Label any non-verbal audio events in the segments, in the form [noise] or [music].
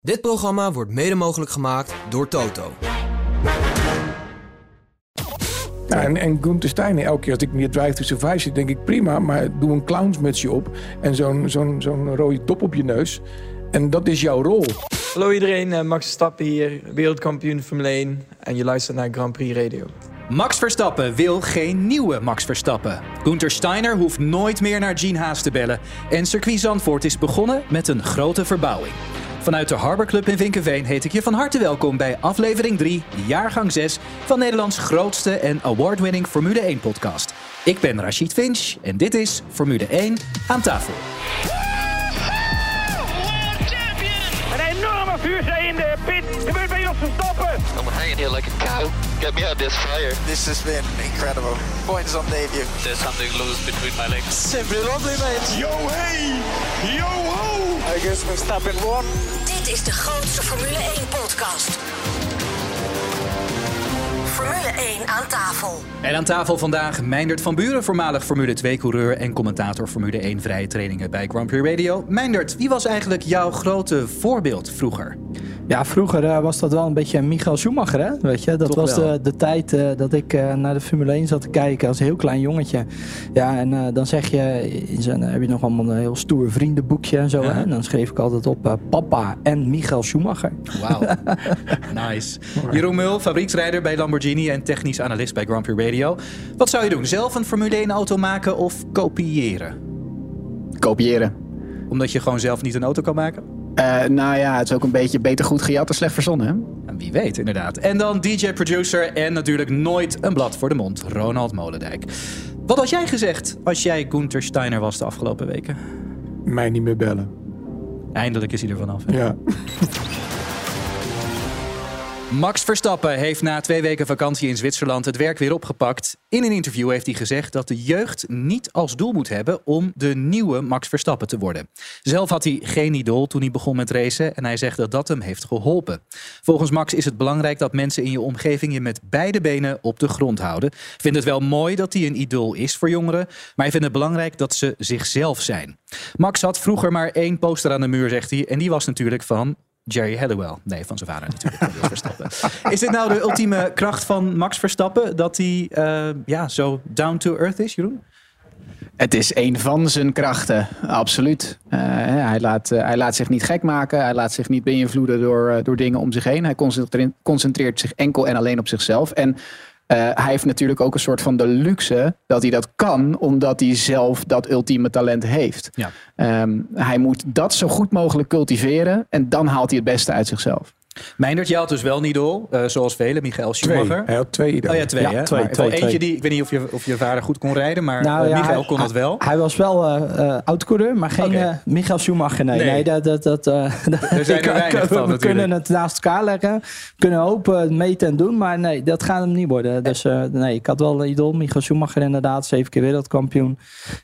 Dit programma wordt mede mogelijk gemaakt door Toto. Ja, en, en Gunther Steiner, elke keer als ik meer Drive to Survive zie, denk ik prima, maar doe een clownsmutsje op en zo'n zo'n zo'n rode top op je neus. En dat is jouw rol. Hallo iedereen, eh, Max Verstappen hier, wereldkampioen Formule 1 en je luistert naar Grand Prix Radio. Max Verstappen wil geen nieuwe Max Verstappen. Gunther Steiner hoeft nooit meer naar Gene Haas te bellen. En circuit Zandvoort is begonnen met een grote verbouwing. Vanuit de Harbor Club in Vinkenveen heet ik je van harte welkom bij aflevering 3, jaargang 6 van Nederlands grootste en award-winning Formule 1 podcast. Ik ben Rachid Finch en dit is Formule 1 aan tafel. Een enorme vuurzee in de pit. Gebeurt bij Jos Verstappen. I'm hanging here like a cow. Get me out of this fire. This has been incredible. Points on debut. There's something loose between my legs. Simply lovely, mate. Yo hey, yo ho. I guess Verstappen won. Dit is de grootste Formule 1 podcast. Formule 1 aan tafel. En aan tafel vandaag Meindert van Buren, voormalig Formule 2-coureur en commentator Formule 1 vrije trainingen bij Grand Prix Radio. Meindert, wie was eigenlijk jouw grote voorbeeld vroeger? Ja, vroeger eh, was dat wel een beetje Michael Schumacher, hè? Weet je? Dat Toch was de, de tijd eh, dat ik eh, naar de Formule 1 zat te kijken als heel klein jongetje. Ja, en eh, dan zeg je, in zijn, heb je nog allemaal een heel stoer vriendenboekje en zo. Ja. Hè? En dan schreef ik altijd op eh, papa en Michael Schumacher. Wauw, [laughs] nice. Jeroen Mul, fabrieksrijder bij Lamborghini en technisch analist bij Grand Prix Radio. Wat zou je doen? Zelf een Formule 1 auto maken of kopiëren? Kopiëren. Omdat je gewoon zelf niet een auto kan maken? Eh, nou ja, het is ook een beetje beter goed gejat dan slecht verzonnen. Hè? En wie weet, inderdaad. En dan DJ-producer en natuurlijk nooit een blad voor de mond, Ronald Molendijk. Wat had jij gezegd als jij Gunther Steiner was de afgelopen weken? Mij niet meer bellen. Eindelijk is hij er vanaf. hè? Ja. [laughs] Max Verstappen heeft na twee weken vakantie in Zwitserland het werk weer opgepakt. In een interview heeft hij gezegd dat de jeugd niet als doel moet hebben om de nieuwe Max Verstappen te worden. Zelf had hij geen idool toen hij begon met racen en hij zegt dat dat hem heeft geholpen. Volgens Max is het belangrijk dat mensen in je omgeving je met beide benen op de grond houden. Vindt het wel mooi dat hij een idool is voor jongeren, maar hij vindt het belangrijk dat ze zichzelf zijn. Max had vroeger maar één poster aan de muur, zegt hij, en die was natuurlijk van Jerry Halliwell. Nee, van zijn vader natuurlijk. [laughs] Verstappen. Is dit nou de ultieme kracht van Max Verstappen? Dat hij eh, ja, zo down to earth is, Jeroen? Het is een van zijn krachten, absoluut. Eh, hij, laat, eh, hij laat zich niet gek maken. Hij laat zich niet beïnvloeden door, eh, door dingen om zich heen. Hij concentreert, zich enkel en alleen op zichzelf. En eh, hij heeft natuurlijk ook een soort van de luxe dat hij dat kan, omdat hij zelf dat ultieme talent heeft. Ja. Ehm, hij moet dat zo goed mogelijk cultiveren en dan haalt hij het beste uit zichzelf. Meindert, jij had dus wel een idool, eh, zoals velen, Michael Twee. Schumacher. Hij had twee idolen. Oh ja, twee. Ja, hè? twee, Maar twee, wel eentje twee. die, ik weet niet of je, of je vader goed kon rijden, maar Nou eh, ja, Michael hij- kon dat wel. Hij was wel oud-coureur, maar geen Michael Schumacher. Nee, Nee. nee. dat, dat, dat, [laughs] Er zijn er [laughs] weinig van We natuurlijk. kunnen het naast elkaar leggen. kunnen hopen, meten en doen. Maar nee, dat gaat hem niet worden. Dus nee, ik had wel een idool. Michael Schumacher inderdaad. Zeven keer wereldkampioen.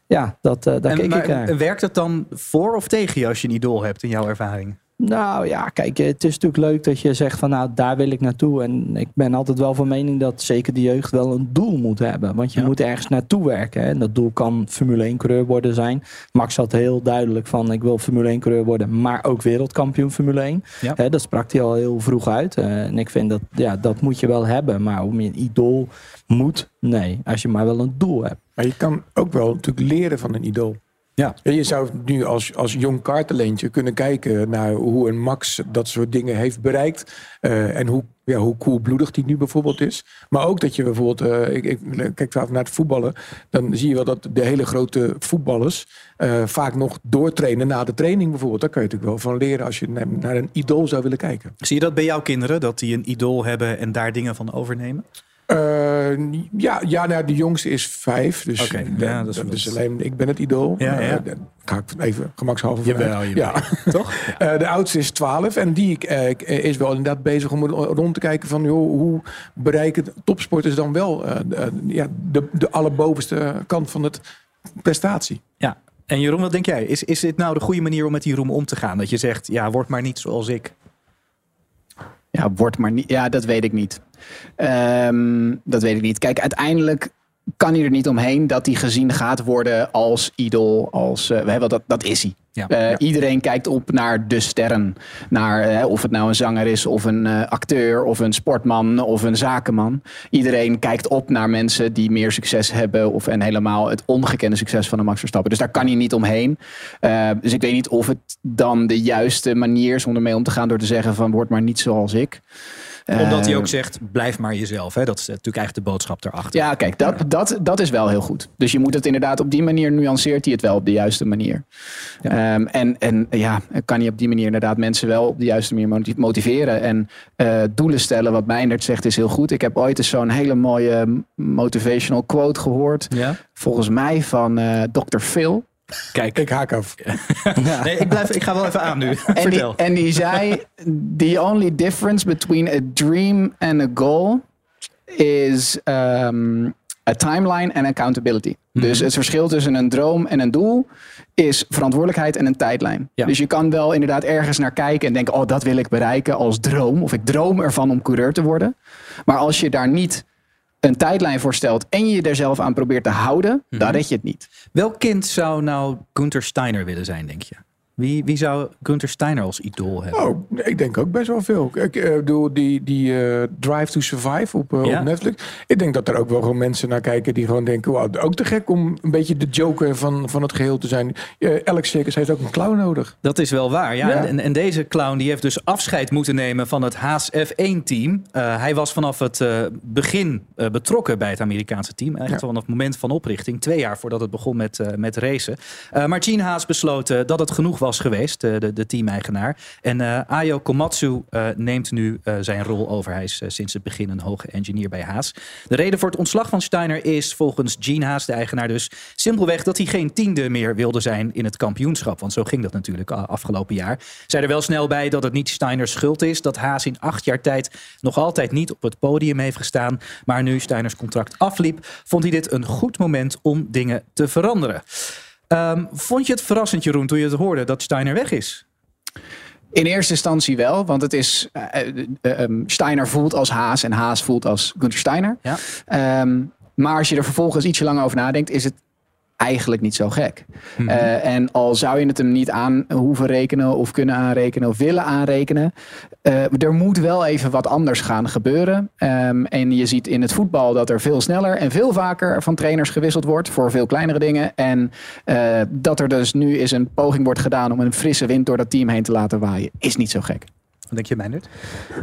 Ja, dat, daar En, keek maar, ik naar. werkt het dan voor of tegen je als je een idool hebt in jouw ervaring? Nou ja, kijk, eh, het is natuurlijk leuk dat je zegt van nou, daar wil ik naartoe. En ik ben altijd wel van mening dat zeker de jeugd wel een doel moet hebben. Want je Ja. moet ergens naartoe werken. Hè. En dat doel kan Formule 1 coureur worden zijn. Max had heel duidelijk van ik wil Formule 1 coureur worden, maar ook wereldkampioen Formule 1. Ja. Hè, dat sprak hij al heel vroeg uit. Eh, en ik vind dat, ja, dat moet je wel hebben. Maar om je een idool moet, nee. Als je maar wel een doel hebt. Maar je kan ook wel natuurlijk leren van een idool. Ja. En je zou nu als, als jong kaartenleentje kunnen kijken naar hoe een Max dat soort dingen heeft bereikt. eh, en hoe, ja, hoe koelbloedig die nu bijvoorbeeld is. Maar ook dat je bijvoorbeeld, eh, ik, ik kijk vaak naar het voetballen. Dan zie je wel dat de hele grote voetballers eh, vaak nog doortrainen na de training bijvoorbeeld. Daar kan je natuurlijk wel van leren als je naar, naar een idool zou willen kijken. Zie je dat bij jouw kinderen, dat die een idool hebben en daar dingen van overnemen? Eh, ja, ja nou, de jongste is vijf. Dus, Oké, ja, dat is is alleen, ik ben het idool. Ja, Eh, ja. ga ik even gemakshalve. Jawel, jawel. Ja. [laughs] Toch? [laughs] Eh, de oudste is 12 en die is wel inderdaad bezig om rond te kijken van joh, hoe bereiken topsporters dan wel eh, de, ja, de, de allerbovenste kant van het prestatie. Ja. En Jeroen, wat denk jij? Is, is dit nou de goede manier om met die roem om te gaan? Dat je zegt, ja, word maar niet zoals ik. Ja, wordt maar niet. Ja, dat weet ik niet. Ehm, dat weet ik niet. Kijk, uiteindelijk kan hij er niet omheen dat hij gezien gaat worden als idool. Als, eh, we hebben dat, dat is hij. Ja. Eh, Ja. Iedereen kijkt op naar de sterren. Naar eh, of het nou een zanger is, of een eh, acteur, of een sportman, of een zakenman. Iedereen kijkt op naar mensen die meer succes hebben. Of, en helemaal het ongekende succes van de Max Verstappen. Dus daar kan hij niet omheen. Eh, dus ik weet niet of het dan de juiste manier is om ermee om te gaan. Door te zeggen van word maar niet zoals ik. Omdat hij Eh, ook zegt, blijf maar jezelf. Hè? Dat is natuurlijk eigenlijk de boodschap erachter. Ja, kijk, dat, dat, dat is wel heel goed. Dus je moet het inderdaad op die manier nuanceert hij het wel op de juiste manier. Ehm, en, en ja, kan hij op die manier inderdaad mensen wel op de juiste manier moti- motiveren. En eh, doelen stellen, wat Meindert zegt, is heel goed. Ik heb ooit eens zo'n hele mooie motivational quote gehoord. Ja? Volgens mij van eh Dr. Phil. Kijk, Ik haak af. [laughs] nee, ik, blijf, ik ga wel even aan nu. En die, Vertel. en die zei: The only difference between a dream and a goal is um, a timeline and accountability. Dus het verschil tussen een droom en een doel is verantwoordelijkheid en een tijdlijn. Ja. Dus je kan wel inderdaad ergens naar kijken en denken: oh, dat wil ik bereiken als droom. Of ik droom ervan om coureur te worden. Maar als je daar niet een tijdlijn voor stelt en je er zelf aan probeert te houden, dan red je het niet. Welk kind zou nou Gunther Steiner willen zijn, denk je? Wie, wie zou Gunther Steiner als idool hebben? Oh, ik denk ook best wel veel. Ik eh, bedoel, die, die eh, Drive to Survive op, eh, Ja. op Netflix. Ik denk dat er ook wel gewoon mensen naar kijken die gewoon denken... Wow, ook te gek om een beetje de joker van, van het geheel te zijn. Elk circus heeft ook een clown nodig. Dat is wel waar. Ja. Ja. En, en deze clown die heeft dus afscheid moeten nemen van het Haas F1-team. Eh, hij was vanaf het begin betrokken bij het Amerikaanse team. Echt Ja. vanaf het moment van oprichting. Twee jaar voordat het begon met, met racen. Maar Gene Haas besloot dat het genoeg was geweest, eh, de, de team-eigenaar. En eh, Ayo Komatsu eh, neemt nu zijn rol over. Hij is sinds het begin een hoge engineer bij Haas. De reden voor het ontslag van Steiner is volgens Gene Haas, de eigenaar dus, simpelweg dat hij geen tiende meer wilde zijn in het kampioenschap. Want zo ging dat natuurlijk afgelopen jaar. Zij er wel snel bij dat het niet Steiners schuld is dat Haas in acht jaar tijd nog altijd niet op het podium heeft gestaan. Maar nu Steiners contract afliep, vond hij dit een goed moment om dingen te veranderen. Ehm, vond je het verrassend, Jeroen, toen je het hoorde dat Steiner weg is? In eerste instantie wel, want het is eh, eh, eh, ehm, Steiner voelt als Haas en Haas voelt als Gunther Steiner. Ja. Ehm, maar als je er vervolgens ietsje langer over nadenkt, is het eigenlijk niet zo gek. Eh, en al zou je het hem niet aan hoeven rekenen of kunnen aanrekenen of willen aanrekenen, eh, er moet wel even wat anders gaan gebeuren. Ehm, en je ziet in het voetbal dat er veel sneller en veel vaker van trainers gewisseld wordt voor veel kleinere dingen. En eh, dat er dus nu eens een poging wordt gedaan om een frisse wind door dat team heen te laten waaien, is niet zo gek. Wat denk je, Meindert?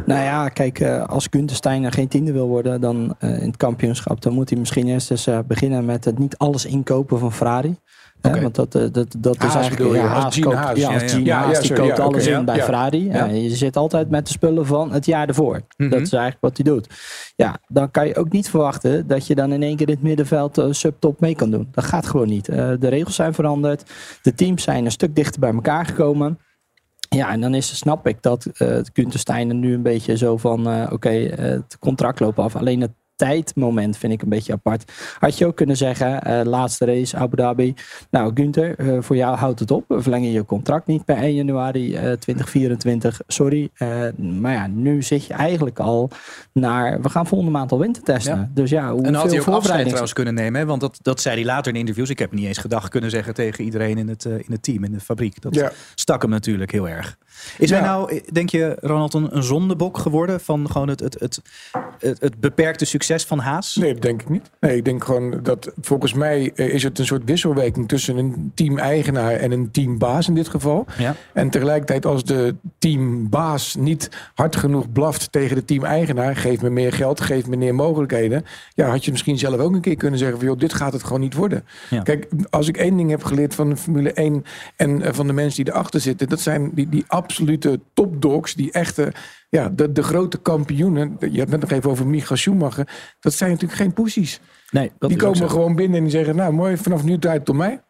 Nou ja, kijk, eh, als Gunther Steiner geen tiende wil worden dan eh, in het kampioenschap, dan moet hij misschien eerst eens eh, beginnen met het niet alles inkopen van Ferrari. Hè, want dat, dat, dat is Haas eigenlijk bedoel je, ja, als Haas koopt, Haas. ja, als Ja, Haas, die koopt alles in bij. Ferrari. Je zit altijd met de spullen van het jaar ervoor. Mhm. Dat is eigenlijk wat hij doet. Ja, dan kan je ook niet verwachten dat je dan in één keer in het middenveld uh, subtop mee kan doen. Dat gaat gewoon niet. Uh, de regels zijn veranderd. De teams zijn een stuk dichter bij elkaar gekomen. Ja, en dan is, snap ik dat uh, Gunther nu een beetje zo van... Uh, oké, okay, het contract loopt af. Alleen het tijdmoment vind ik een beetje apart. Had je ook kunnen zeggen, uh, laatste race Abu Dhabi. Nou, Gunther, uh, voor jou houdt het op. We verlengen je contract niet per 1 januari uh, 2024. Sorry. Uh, maar ja, nu zit je eigenlijk al naar... We gaan volgende maand al wintertesten. Ja. Dus ja, hoe En had hij ook afscheid trouwens kunnen nemen. Hè? Want dat, dat zei hij later in interviews. Ik heb niet eens gedacht kunnen zeggen tegen iedereen in het, uh, in het team, in de fabriek. Dat Ja. stak hem natuurlijk heel erg. Is hij nou, denk je, Ronald, een, een zondebok geworden van gewoon het, het, het, het, het beperkte succes van Haas? Nee, dat denk ik niet. Nee, ik denk gewoon dat volgens mij eh, is het een soort wisselwerking tussen een team-eigenaar en een teambaas in dit geval. Ja. En tegelijkertijd als de teambaas niet hard genoeg blaft tegen de team-eigenaar, geef me meer geld, geef me meer mogelijkheden. Ja, had je misschien zelf ook een keer kunnen zeggen van joh, dit gaat het gewoon niet worden. Ja. Kijk, als ik één ding heb geleerd van de Formule 1 en eh, van de mensen die erachter zitten, dat zijn die, die absolute topdogs, die echte, ja, de, de grote kampioenen. Je hebt net nog even over Michael Schumacher. Dat zijn natuurlijk geen poesies. Nee, dat Die komen gewoon binnen en die zeggen, nou mooi, vanaf nu draait het om mij.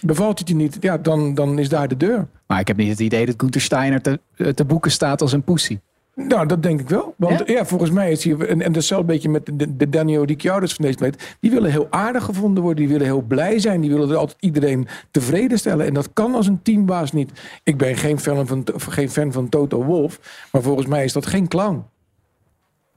Bevalt het je niet, ja, dan, dan is daar de deur. Maar ik heb niet het idee dat Gunther Steiner te, te boeken staat als een poesie. Nou, dat denk ik wel. Want ja, Ja? volgens mij is hij... En, en dat is een beetje met de, de Daniel Ricciardo's van deze planeet. Die willen heel aardig gevonden worden. Die willen heel blij zijn. Die willen altijd iedereen tevreden stellen. En dat kan als een teambaas niet. Ik ben geen fan van, geen fan van Toto Wolf. Maar volgens mij is dat geen clown.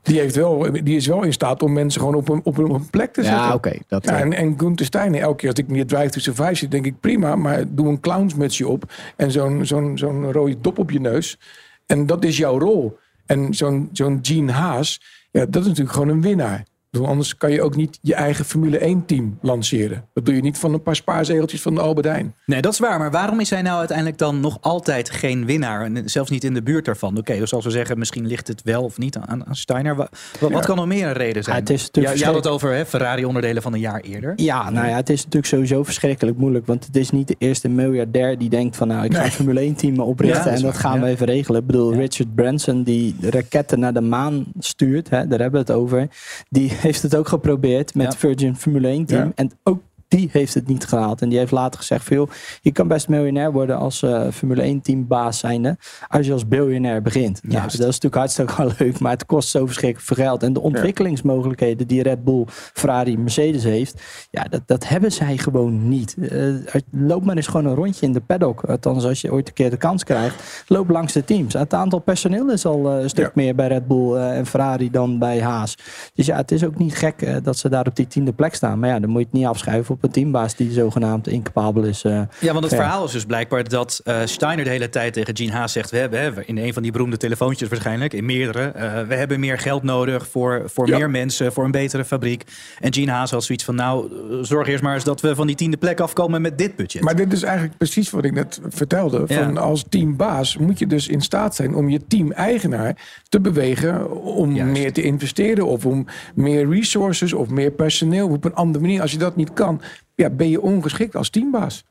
Die, heeft wel, die is wel in staat om mensen gewoon op een, op een, op een plek te zetten. Ja, oké. dat, Ja, eh, en, en Gunther Steiner, elke keer als ik niet Drive to Survive zit, denk ik prima, maar doe een clownsmutsje op en zo'n zo'n zo'n rode dop op je neus. En dat is jouw rol. En zo'n zo'n Gene Haas, ja, dat is natuurlijk gewoon een winnaar. Bedoel, Anders kan je ook niet je eigen Formule 1 team lanceren. Dat doe je niet van een paar spaarzegeltjes van de Albert Heijn. Nee, dat is waar. Maar waarom is hij nou uiteindelijk dan nog altijd geen winnaar? En zelfs niet in de buurt daarvan. Oké, dus als we zeggen, misschien ligt het wel of niet aan, aan Steiner. Wa- Wat, kan nog meer een reden zijn? Ja, het is natuurlijk Ja, je had het over hè, Ferrari-onderdelen van een jaar eerder. Ja, nou ja, het is natuurlijk sowieso verschrikkelijk moeilijk. Want het is niet de eerste miljardair die denkt van... nou, ik ga een Formule 1 team oprichten Ja, dat is en dat waar, gaan we even regelen. Ik bedoel, Richard Branson die raketten naar de maan stuurt, hè, daar hebben we het over. Die heeft het ook geprobeerd met Ja. Virgin Formule 1 team. En ook die heeft het niet gehaald. En die heeft later gezegd joh, je kan best miljonair worden als eh, Formule 1 teambaas zijnde. Als je als biljonair begint. Nou, Juist. dat is natuurlijk hartstikke wel [laughs] leuk, maar het kost zo verschrikkelijk veel geld. En de ontwikkelingsmogelijkheden die Red Bull, Ferrari, Mercedes heeft, ja, dat, dat hebben zij gewoon niet. Eh, loop maar eens gewoon een rondje in de paddock. Althans, als je ooit een keer de kans krijgt, loop langs de teams. Het aantal personeel is al eh, een stuk Ja. meer bij Red Bull en Ferrari dan bij Haas. Dus ja, het is ook niet gek dat ze daar op die tiende plek staan. Maar ja, dan moet je het niet afschuiven op een teambaas die zogenaamd incapabel is. eh. Ja, want het Ja. verhaal is dus blijkbaar dat eh, Steiner de hele tijd tegen Gene Haas zegt... we hebben hè, in een van die beroemde telefoontjes waarschijnlijk, in meerdere... eh, we hebben meer geld nodig voor, voor Ja. meer mensen, voor een betere fabriek. En Gene Haas had zoiets van, nou, zorg eerst maar eens dat we van die tiende plek afkomen met dit budget. Maar dit is eigenlijk precies wat ik net vertelde. Van Ja. Als teambaas moet je dus in staat zijn om je team-eigenaar te bewegen om Juist. meer te investeren of om meer resources of meer personeel op een andere manier. Als je dat niet kan, ja, ben je ongeschikt als teambaas.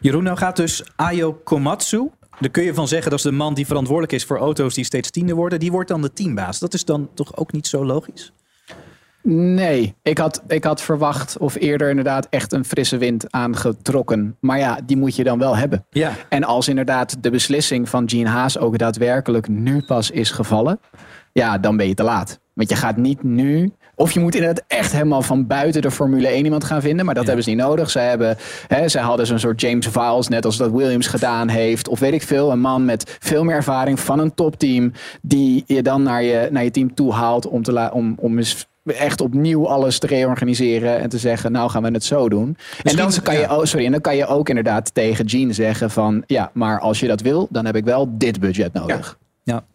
Jeroen, nou gaat dus Ayo Komatsu... Daar kun je van zeggen dat is de man die verantwoordelijk is voor auto's die steeds tiende worden. Die wordt dan de teambaas. Dat is dan toch ook niet zo logisch? Nee, ik had, ik had verwacht of eerder inderdaad echt een frisse wind aangetrokken. Maar ja, die moet je dan wel hebben. Ja. En als inderdaad de beslissing van Gene Haas ook daadwerkelijk nu pas is gevallen, ja, dan ben je te laat. Want je gaat niet nu. Of je moet inderdaad echt helemaal van buiten de Formule 1 iemand gaan vinden. Maar dat hebben ze niet nodig. Zij, hebben, hè, zij hadden zo'n soort James Viles, net als dat Williams gedaan heeft. Of weet ik veel, een man met veel meer ervaring van een topteam. Die je dan naar je, naar je team toe haalt om, te om, om eens echt opnieuw alles te reorganiseren. En te zeggen, nou gaan we het zo doen. en, dan kan je, oh, sorry, en dan kan je ook inderdaad tegen Gene zeggen van... Ja, maar als je dat wil, dan heb ik wel dit budget nodig. Ja,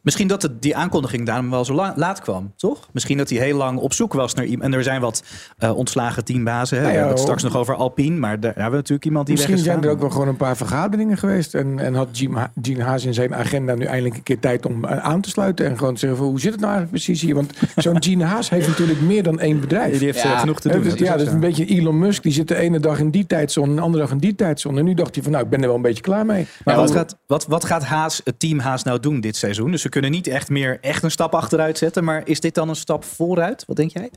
misschien dat het, die aankondiging daarom wel zo la- laat kwam, toch? Misschien dat hij heel lang op zoek was naar iemand. En er zijn wat eh, ontslagen teambazen. Hè? Nou we ja, hebben het straks nog over Alpine. Maar daar hebben we natuurlijk iemand die Misschien weg is zijn er ook wel gewoon een paar vergaderingen geweest. En, en had Gene Ha- Gene Haas in zijn agenda nu eindelijk een keer tijd om eh, aan te sluiten. En gewoon te zeggen, van, hoe zit het nou eigenlijk precies hier? Want zo'n Gene Haas heeft natuurlijk meer dan één bedrijf. Die heeft Ja. eh, genoeg te doen. dus, ja, ook dat is zo. een beetje Elon Musk. Die zit de ene dag in die tijdzone en de andere dag in die tijdzone. En nu dacht hij van, nou, ik ben er wel een beetje klaar mee. Maar Ja, wat hoe- gaat, wat, wat gaat Haas, het team Haas nou doen dit seizoen? Dus ze kunnen niet echt meer echt een stap achteruit zetten. Maar is dit dan een stap vooruit? Wat denk jij?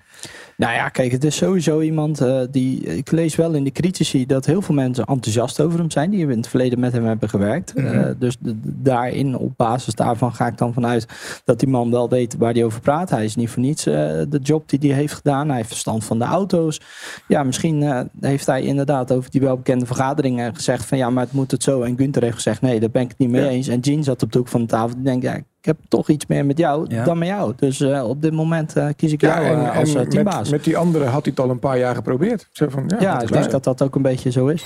Nou ja, kijk, het is sowieso iemand eh, die. Ik lees wel in de critici dat heel veel mensen enthousiast over hem zijn. Die in het verleden met hem hebben gewerkt. Eh, dus d- d- daarin, op basis daarvan, ga ik dan vanuit dat die man wel weet waar hij over praat. Hij is niet voor niets eh, de job die hij heeft gedaan. Hij heeft verstand van de auto's. Ja, misschien heeft hij inderdaad over die welbekende vergaderingen gezegd van ja, maar het moet het zo. En Gunther heeft gezegd nee, daar ben ik het niet mee Ja. eens. En Gene zat op de hoek van de tafel. Die denkt, ja, ik heb toch iets meer met jou Ja. dan met jou. Dus eh, op dit moment eh, kies ik jou eh, als eh, teambaas. met, met die andere had hij het al een paar jaar geprobeerd. Zo van, ja, Ja, ik denk dat dat ook een beetje zo is.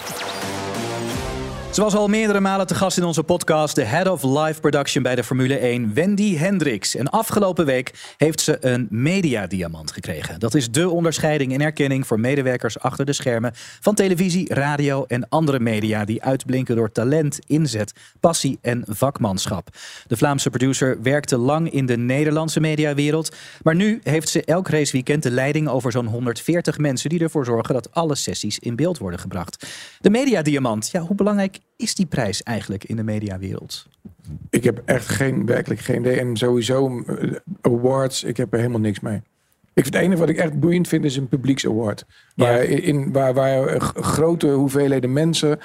Ze was al meerdere malen te gast in onze podcast, de Head of Live Production bij de Formule 1, Wendy Hendricks. En afgelopen week heeft ze een mediadiamant gekregen. Dat is de onderscheiding en erkenning voor medewerkers achter de schermen van televisie, radio en andere media die uitblinken door talent, inzet, passie en vakmanschap. De Vlaamse producer werkte lang in de Nederlandse mediawereld, maar nu heeft ze elk raceweekend de leiding over zo'n 140 mensen die ervoor zorgen dat alle sessies in beeld worden gebracht. De mediadiamant, ja, hoe belangrijk is die prijs eigenlijk in de mediawereld? Ik heb echt geen, werkelijk geen idee. En sowieso eh, awards, ik heb er helemaal niks mee. Ik vind het enige wat ik echt boeiend vind is een publieks award. Waar, in, waar, waar grote hoeveelheden mensen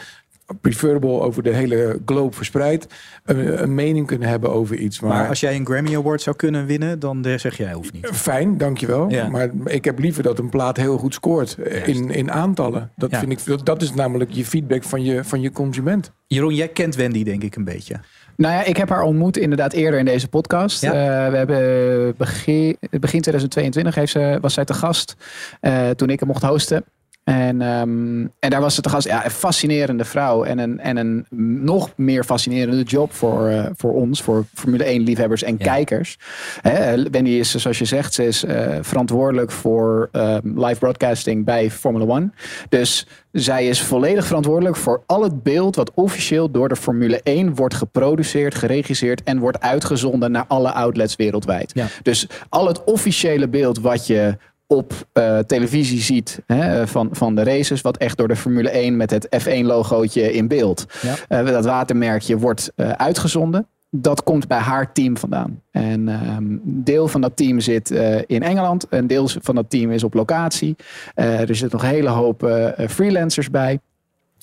preferable over de hele globe verspreid, een, een mening kunnen hebben over iets. Maar, Maar als jij een Grammy Award zou kunnen winnen, dan eh, zeg jij hoeft niet. Fijn, dankjewel. Ja. Maar ik heb liever dat een plaat heel goed scoort eh, in, in aantallen. Dat, Ja. vind ik, dat, dat is namelijk je feedback van je, van je consument. Jeroen, jij kent Wendy denk ik een beetje. Nou ja, ik heb haar ontmoet inderdaad eerder in deze podcast. Ja. Eh, we hebben begin, begin 2022 heeft ze, was zij te gast eh, toen ik hem mocht hosten. En, ehm, en daar was ze te gast. Ja, een fascinerende vrouw. En een, en een nog meer fascinerende job voor, eh, voor ons, voor Formule 1 liefhebbers en Ja. kijkers. Hè, Wendy is, zoals je zegt, ze is eh, verantwoordelijk voor ehm, live broadcasting bij Formula 1. Dus zij is volledig verantwoordelijk voor al het beeld wat officieel door de Formule 1 wordt geproduceerd, geregisseerd en wordt uitgezonden naar alle outlets wereldwijd. Ja. Dus al het officiële beeld wat je op eh, televisie ziet hè, van, van de races, wat echt door de Formule 1 met het F1-logootje in beeld, Ja. eh, dat watermerkje wordt eh, uitgezonden. Dat komt bij haar team vandaan. En ehm, deel van dat team zit in Engeland. Een deel van dat team is op locatie. Er zitten nog een hele hoop freelancers bij.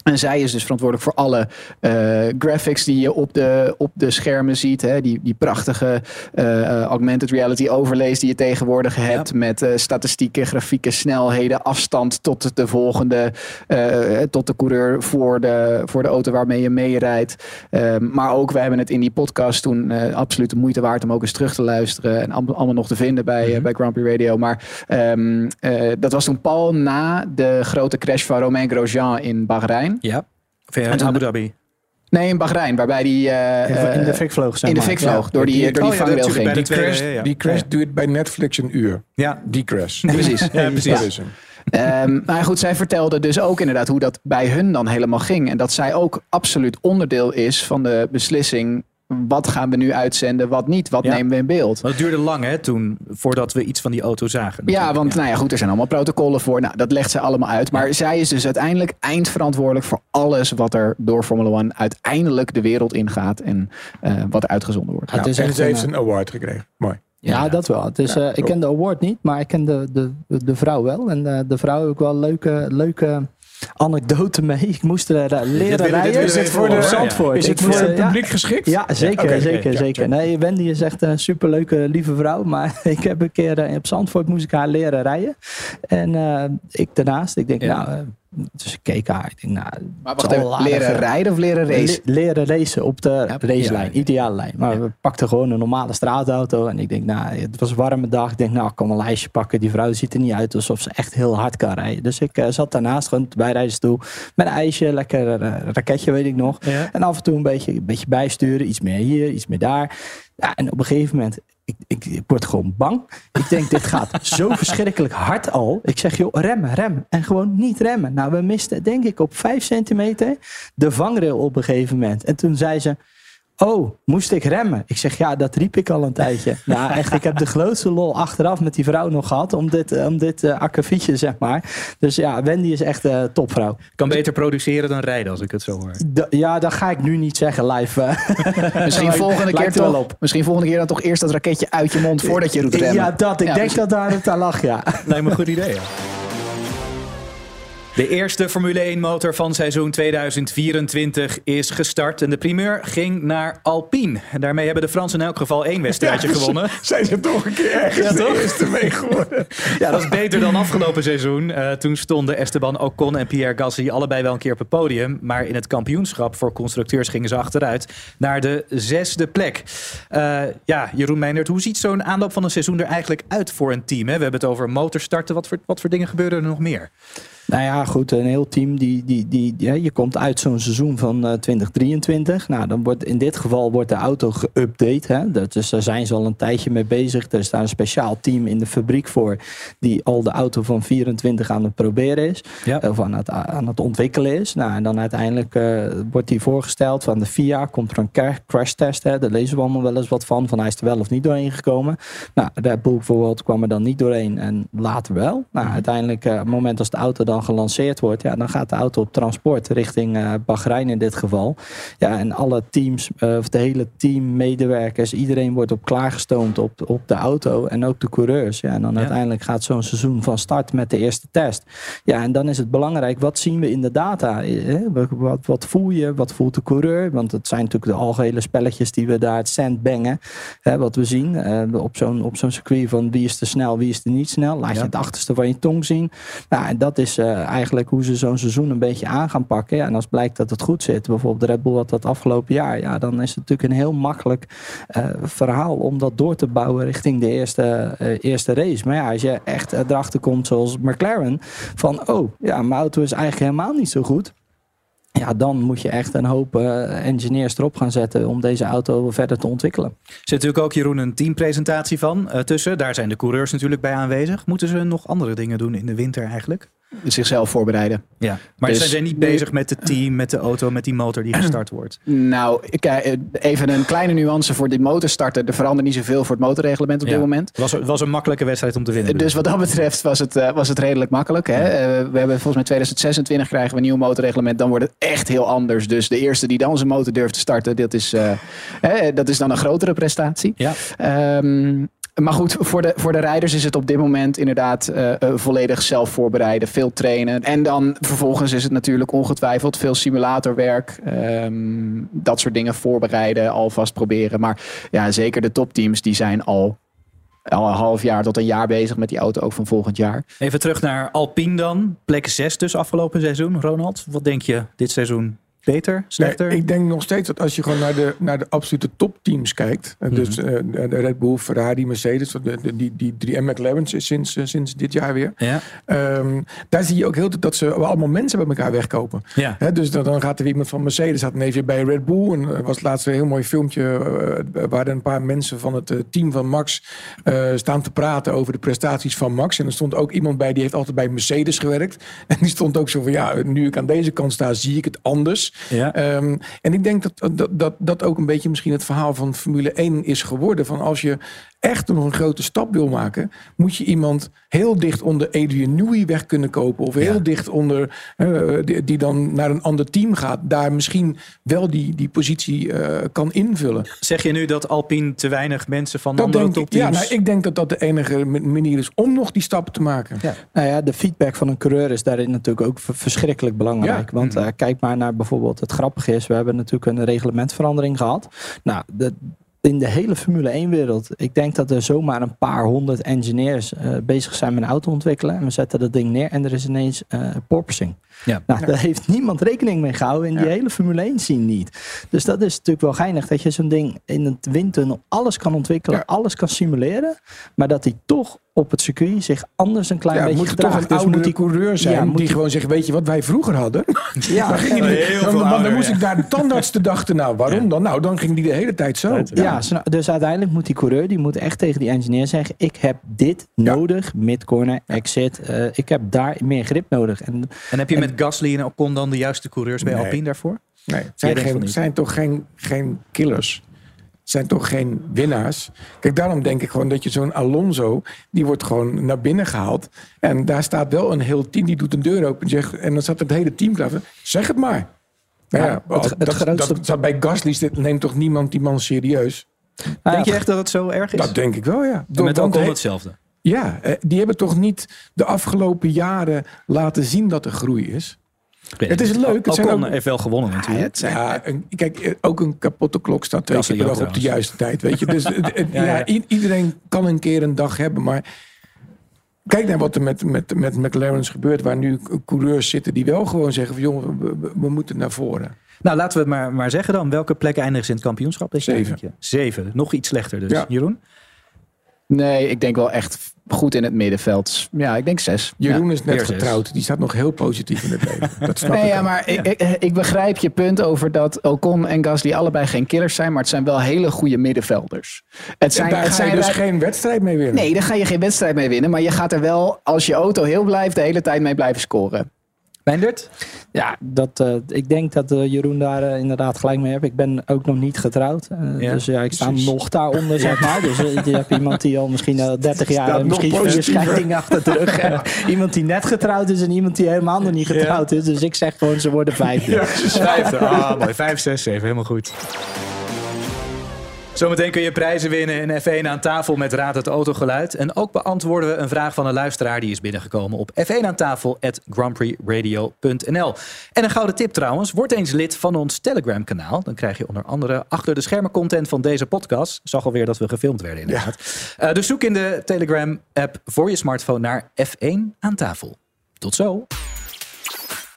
En zij is dus verantwoordelijk voor alle eh, graphics die je op de, op de schermen ziet. Hè? Die, die prachtige eh, augmented reality overlays die je tegenwoordig hebt. Met eh, statistieken, grafieken, snelheden, afstand tot de volgende. tot de coureur voor de, voor de auto waarmee je meerijdt. Ehm, maar ook, we hebben het in die podcast toen absoluut de moeite waard om ook eens terug te luisteren. En allemaal allemaal nog te vinden bij, eh, bij Grand Prix Radio. Maar ehm, eh, dat was toen pal na de grote crash van Romain Grosjean in Bahrein. Ja. Of toen- Abu Dhabi. Nee, in Bahrein, waarbij die eh, in de eh, fik vloog, zeg in de fik vloog, Ja, door die, die- door die oh ja, vangrail ging. Die crash, ja, ja. die crash Ja. duurt bij Netflix een uur. Ja. Die crash. Precies. Ja, precies. Dat is hem. Ehm, maar goed, zij vertelde dus ook inderdaad hoe dat bij hun dan helemaal ging. En dat zij ook absoluut onderdeel is van de beslissing. Wat gaan we nu uitzenden, wat niet? Wat Ja. nemen we in beeld? Het duurde lang hè, toen, voordat we iets van die auto zagen. Ja, want nou ja, goed, er zijn allemaal protocollen voor. Nou, dat legt zij allemaal uit. Maar zij is dus uiteindelijk eindverantwoordelijk voor alles wat er door Formula 1 uiteindelijk de wereld ingaat en eh, wat er uitgezonden wordt. Ja, het is En ze heeft een, een award gekregen. Mooi. Ja, dat wel. Het is, Ja, eh, ik ken de award niet, maar ik ken de, de, de vrouw wel. En eh, de vrouw heb ik wel een leuke, leuke anekdote mee. Ik moest er eh, leren dit rijden. Is horen, op ja. Zandvoort. Is het voor het ja. publiek geschikt? Ja, zeker, zeker, zeker. Nee, Wendy is echt een superleuke, lieve vrouw. Maar [laughs] ik heb een keer eh, op Zandvoort moest ik haar leren rijden. En eh, ik daarnaast, ik denk, Ja. nou, dus ik keek haar. Ik denk, nou, Maar wacht even, leren rijden of leren racen? Le- leren racen op de Ja, racelijn, ja. ideale lijn. Maar we pakten gewoon een normale straatauto. En ik denk, nou, het was een warme dag. Ik denk, nou, ik kan een lijstje pakken. Die vrouw ziet er niet uit alsof ze echt heel hard kan rijden. Dus ik eh, zat daarnaast gewoon op de bijrijdersstoel. Met een ijsje, lekker eh, raketje, weet ik nog. Ja. En af en toe een beetje, een beetje bijsturen. Iets meer hier, iets meer daar. Ja, en op een gegeven moment, ik, ik, ik word gewoon bang. Ik denk, dit gaat zo [laughs] verschrikkelijk hard al. Ik zeg, joh, remmen, remmen. En gewoon niet remmen. Nou, we misten, denk ik, op vijf centimeter de vangrail op een gegeven moment. En toen zei ze, oh, moest ik remmen? Ik zeg, ja, dat riep ik al een tijdje. [laughs] nou, echt, ik heb de grootste lol achteraf met die vrouw nog gehad. Om dit, eh, om dit uh, akkefietje, zeg maar. Dus ja, Wendy is echt een topvrouw. Kan beter produceren dan rijden, als ik het zo hoor. D- ja, dat ga ik nu niet zeggen live. [laughs] Misschien volgende, keer er wel toch, op. misschien volgende keer dan toch eerst dat raketje uit je mond voordat je doet remmen. Ja, dat. Ik Ja, denk precies. dat daar het aan lag, ja. Lijkt me een goed idee, ja. De eerste Formule 1 motor van seizoen 2024 is gestart. En de primeur ging naar Alpine. En daarmee hebben de Fransen in elk geval één wedstrijdje gewonnen. [laughs] Zijn ze toch een keer ergens Ja, de toch? eerste mee geworden? [laughs] Ja, dat is beter dan afgelopen seizoen. Eh, toen stonden Esteban Ocon en Pierre Gasly allebei wel een keer op het podium. Maar in het kampioenschap voor constructeurs gingen ze achteruit naar de zesde plek. Eh, ja, Jeroen Meijnert, hoe ziet zo'n aanloop van een seizoen er eigenlijk uit voor een team? Hè? We hebben het over motorstarten. Wat voor, wat voor dingen gebeuren er nog meer? Nou ja, goed, een heel team. Die, die, die, ja, je komt uit zo'n seizoen van eh, 2023. Nou, dan wordt in dit geval wordt de auto geüpdate. Hè? Dat, dus daar zijn ze al een tijdje mee bezig. Er staat een speciaal team in de fabriek voor. die al de auto van 24 aan het proberen is. Ja. Of aan het, aan het ontwikkelen is. Nou, en dan uiteindelijk eh, wordt die voorgesteld van de FIA. Komt er een cra- crash test. Hè? Daar lezen we allemaal wel eens wat van. Van hij is er wel of niet doorheen gekomen. Nou, Red Bull bijvoorbeeld kwam er dan niet doorheen. En later wel. Nou, uiteindelijk, eh, op het moment als de auto dan dan gelanceerd wordt, ja, dan gaat de auto op transport richting uh, Bahrein in dit geval. Ja, en alle teams, uh, of de hele team, medewerkers, iedereen wordt op klaargestoomd op, op de auto en ook de coureurs. Ja, en dan uiteindelijk gaat zo'n seizoen van start met de eerste test. Ja, en dan is het belangrijk, wat zien we in de data? Wat, wat voel je? Wat voelt de coureur? Want het zijn natuurlijk de algehele spelletjes die we daar het cent bangen. Hè, wat we zien uh, op zo'n op zo'n circuit van wie is te snel, wie is te niet snel. Laat je het achterste van je tong zien. Nou, en dat is uh, eigenlijk hoe ze zo'n seizoen een beetje aan gaan pakken. Ja, en als blijkt dat het goed zit, bijvoorbeeld de Red Bull had dat afgelopen jaar. Ja, dan is het natuurlijk een heel makkelijk uh, verhaal om dat door te bouwen richting de eerste, eerste race. Maar ja, als je echt erachter komt zoals McLaren, van oh, ja, mijn auto is eigenlijk helemaal niet zo goed. Ja, dan moet je echt een hoop engineers erop gaan zetten om deze auto verder te ontwikkelen. Er zit natuurlijk ook, Jeroen, een teampresentatie van tussen. Daar zijn de coureurs natuurlijk bij aanwezig. Moeten ze nog andere dingen doen in de winter eigenlijk? Zichzelf voorbereiden. Ja, maar dus, ze zijn niet bezig met het team, met de auto, met die motor die gestart wordt. [clears throat] Nou, ik, even een kleine nuance voor die motor starten. Er verandert niet zoveel voor het motorreglement op ja. dit moment. Het was, was een makkelijke wedstrijd om te winnen. Dus wat dat betreft was het, uh, was het redelijk makkelijk. Hè? We hebben volgens mij 2026 krijgen we een nieuw motorreglement. Dan wordt het echt heel anders. Dus de eerste die dan zijn motor durft te starten, dat is, uh, hè, dat is dan een grotere prestatie. Ja. Um, maar goed, voor de, voor de rijders is het op dit moment inderdaad uh, uh, volledig zelf voorbereiden, veel trainen. En dan vervolgens is het natuurlijk ongetwijfeld veel simulatorwerk. Um, dat soort dingen voorbereiden, alvast proberen. Maar ja, zeker de topteams die zijn al al een half jaar tot een jaar bezig met die auto ook van volgend jaar. Even terug naar Alpine dan. Plek 6 dus afgelopen seizoen. Ronald, wat denk je dit seizoen? Beter, slechter? Nee, ik denk nog steeds dat als je gewoon naar de, naar de absolute topteams kijkt. Mm -hmm. Dus uh, de Red Bull, Ferrari, Mercedes, de, de, die, die drie en McLaren sinds, uh, sinds dit jaar weer. Ja. Um, daar zie je ook heel dat ze allemaal mensen bij elkaar wegkopen. Ja. He, dus dan, dan gaat er weer iemand van Mercedes, had even bij Red Bull. En er was laatst een heel mooi filmpje uh, waar een paar mensen van het team van Max staan te praten over de prestaties van Max. En er stond ook iemand bij die heeft altijd bij Mercedes gewerkt. [laughs] En die stond ook zo van ja, nu ik aan deze kant sta, zie ik het anders. Ja. Um, en ik denk dat, dat, dat dat ook een beetje misschien het verhaal van Formule 1 is geworden. Van als je echt nog een grote stap wil maken, moet je iemand heel dicht onder Adrian Newey weg kunnen kopen. Of heel Ja. dicht onder, uh, die, die dan naar een ander team gaat. Daar misschien wel die, die positie uh, kan invullen. Zeg je nu dat Alpine te weinig mensen van Dat andere denk ik, ja, topteams... nou, ik denk dat dat de enige manier is om nog die stap te maken. Ja. Nou ja, de feedback van een coureur is daarin natuurlijk ook verschrikkelijk belangrijk. Ja. Want uh, kijk maar naar bijvoorbeeld, het grappige is, we hebben natuurlijk een reglementverandering gehad. Nou, de, in de hele Formule 1-wereld, ik denk dat er zomaar een paar honderd engineers uh, bezig zijn met een auto ontwikkelen. En we zetten dat ding neer en er is ineens uh, porpoising. Ja. Nou, daar heeft niemand rekening mee gehouden in die hele Formule 1 scene niet. Dus dat is natuurlijk wel geinig dat je zo'n ding in het windtunnel alles kan ontwikkelen, Ja. alles kan simuleren. Maar dat hij toch op het circuit zich anders een klein Ja, beetje moet toch een Dus oudere moet die coureur zijn Ja, moet die die- gewoon zegt, weet je wat wij vroeger hadden? [laughs] Ja, Dan, ging die, dan, dan, moest ik naar de tandarts te dachten, nou waarom Ja. dan? Nou, dan ging die de hele tijd zo. Ja, zo- dus uiteindelijk moet die coureur die moet echt tegen die engineer zeggen: Ik heb dit Ja. nodig, midcorner, exit. eh, ik heb daar meer grip nodig. En En heb je En- met Gasly en Ocon dan de juiste coureurs bij Nee. Alpine daarvoor? Nee, het zijn, geen, zijn toch geen, geen killers. Het zijn toch geen winnaars. Kijk, daarom denk ik gewoon dat je zo'n Alonso, die wordt gewoon naar binnen gehaald. En daar staat wel een heel team, die doet een deur open en zegt, en dan zat het hele team klaar. Zeg het maar. Nou Ja, ja, het- het dat, grootste- dat bij Gasly, dit neemt toch niemand die man serieus? Nou Denk ja, je echt dat het zo erg is? Dat denk ik wel, ja. en met Ocon hetzelfde. Ja, eh, die hebben toch niet de afgelopen jaren laten zien dat er groei is. Het is leuk, het zijn ook- heeft wel gewonnen natuurlijk. het zijn- Ja, een- kijk, ook een kapotte klok staat twee keer per dag op de juiste tijd. Weet je? Dus [laughs] Ja, ja, ja. i- iedereen kan een keer een dag hebben, maar kijk naar wat er met, met, met McLaren's gebeurt, waar nu coureurs zitten die wel gewoon zeggen van jongen, we, we- we moeten naar voren. Nou, laten we het maar, maar zeggen dan. Welke plekken eindigen ze in het kampioenschap? Zeven. Zeven. Nog iets slechter dus. Ja. Jeroen? Nee, ik denk wel echt goed in het middenveld. Ja, ik denk zes. Jeroen is net weer zes. getrouwd, die staat nog heel positief in het leven. Dat snap Nee, ik ja, ook. maar ik, ik, ik begrijp je punt over dat Ocon en Gasly allebei geen killers zijn, maar het zijn wel hele goede middenvelders. Het En zijn, daar het ga je zijn dus geen wedstrijd mee winnen. Nee, daar ga je geen wedstrijd mee winnen, maar je gaat er wel, als je auto heel blijft, de hele tijd mee blijven scoren. Meindert? Ja, dat, eh, ik denk dat eh, Jeroen daar eh, inderdaad gelijk mee heeft. Ik ben ook nog niet getrouwd. Ja, dus ja, ik sta precies. nog daaronder, zeg maar. Dus je hebt iemand die al misschien [laughs] al 30 jaar... Misschien vier positiever. scheidingen achter de rug. [laughs] Iemand die net getrouwd is en iemand die helemaal nog niet getrouwd is. Dus ik zeg gewoon, ze worden vijfde. Vijfde. Ah, mooi. Vijf, zes, zeven. Helemaal goed. Zometeen kun je prijzen winnen in F1 aan tafel met Raad het Autogeluid. En ook beantwoorden we een vraag van een luisteraar die is binnengekomen op F1 aan tafel at grandprixradio.nl. En een gouden tip trouwens, word eens lid van ons Telegram kanaal. Dan krijg je onder andere achter de schermen content van deze podcast. Zag alweer dat we gefilmd werden inderdaad. Eh, dus zoek in de Telegram app voor je smartphone naar F1 aan tafel. Tot zo.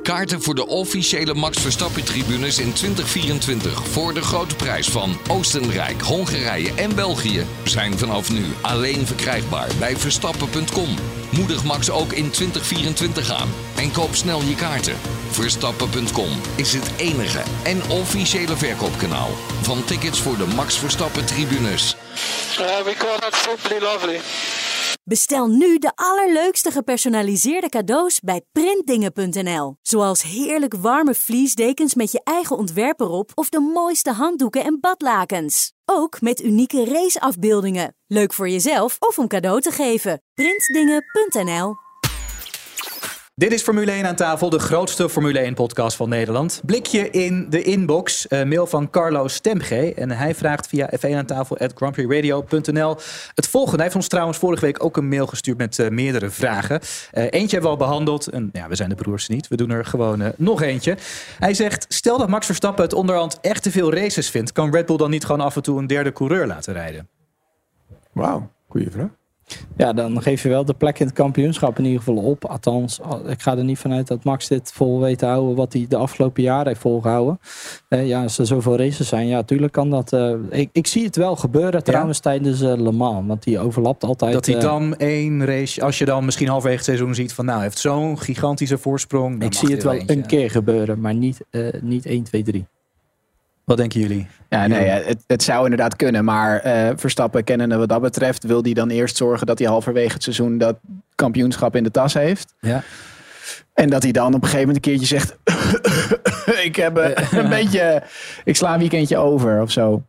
Kaarten voor de officiële Max Verstappen tribunes in 2024 voor de grote prijs van Oostenrijk, Hongarije en België zijn vanaf nu alleen verkrijgbaar bij verstappen.com. Moedig Max ook in 2024 aan en koop snel je kaarten. Verstappen.com is het enige en officiële verkoopkanaal van tickets voor de Max Verstappen tribunes. Uh, we call that simply lovely. Bestel nu de allerleukste gepersonaliseerde cadeaus bij printdingen.nl. Zoals heerlijk warme vliesdekens met je eigen ontwerp erop of de mooiste handdoeken en badlakens. Ook met unieke raceafbeeldingen. Leuk voor jezelf of om cadeau te geven. Printdingen.nl Dit is Formule 1 aan tafel, de grootste Formule 1-podcast van Nederland. Blikje in de inbox, eh, mail van Carlo Stemge. En hij vraagt via f1 aan tafel het volgende. Hij heeft ons trouwens vorige week ook een mail gestuurd met eh, meerdere vragen. Eh, eentje hebben we al behandeld. En ja, we zijn de broers niet. We doen er gewoon nog eentje. Hij zegt, stel dat Max Verstappen het onderhand echt te veel races vindt. Kan Red Bull dan niet gewoon af en toe een derde coureur laten rijden? Wauw, goeie vraag. Ja, dan geef je wel de plek in het kampioenschap in ieder geval op. Althans, al- ik ga er niet vanuit dat Max dit vol weet te houden wat hij de afgelopen jaren heeft volgehouden. Eh, ja, als er zoveel races zijn, ja, tuurlijk kan dat. eh, ik, ik zie het wel gebeuren trouwens tijdens eh, Le Mans, want die overlapt altijd. Dat hij dan één race, als je dan misschien halverwege het seizoen ziet van nou, hij heeft zo'n gigantische voorsprong. ik zie het wel eentje. een keer gebeuren, maar niet, niet 1, 2, 3. Wat denken jullie? Ja, nee, het, het zou inderdaad kunnen. Maar eh, Verstappen kennende wat dat betreft... wil hij dan eerst zorgen dat hij halverwege het seizoen... dat kampioenschap in de tas heeft. Ja. En dat hij dan op een gegeven moment een keertje zegt... [laughs] ik heb eh, een beetje... Ik sla een weekendje over of zo.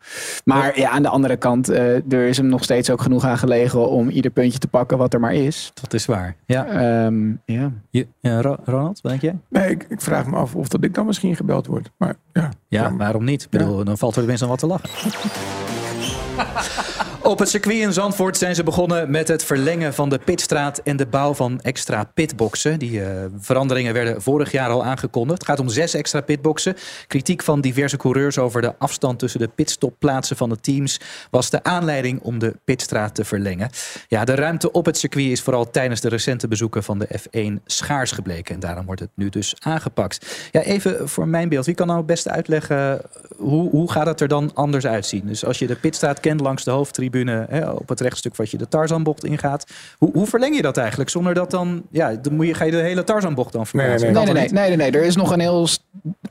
Maar ja, aan de andere kant... eh, er is hem nog steeds ook genoeg aan gelegen... om ieder puntje te pakken wat er maar is. Dat is waar. Ja. Ehm, ja. Je, ja, Ronald, wat denk jij? Nee, ik, ik vraag me af of dat ik dan misschien gebeld word. Maar ja. Ja, waarom niet? Ik bedoel, dan valt er tenminste aan wat te lachen. [laughs] Op het circuit in Zandvoort zijn ze begonnen met het verlengen van de pitstraat en de bouw van extra pitboxen. Die eh, veranderingen werden vorig jaar al aangekondigd. Het gaat om zes extra pitboxen. Kritiek van diverse coureurs over de afstand tussen de pitstopplaatsen van de teams was de aanleiding om de pitstraat te verlengen. Ja, de ruimte op het circuit is vooral tijdens de recente bezoeken van de F1 schaars gebleken. En daarom wordt het nu dus aangepakt. Ja, even voor mijn beeld. Wie kan nou het beste uitleggen hoe, hoe gaat het er dan anders uitzien? Dus als je de pitstraat kent langs de hoofdtribune, hè, op het rechtstuk wat je de Tarzanbocht ingaat. Hoe, hoe verleng je dat eigenlijk? Zonder dat dan, ja, dan moet je, ga je de hele Tarzanbocht dan verplaatsen? Nee, nee, nee, nee, nee, nee. Er is nog een heel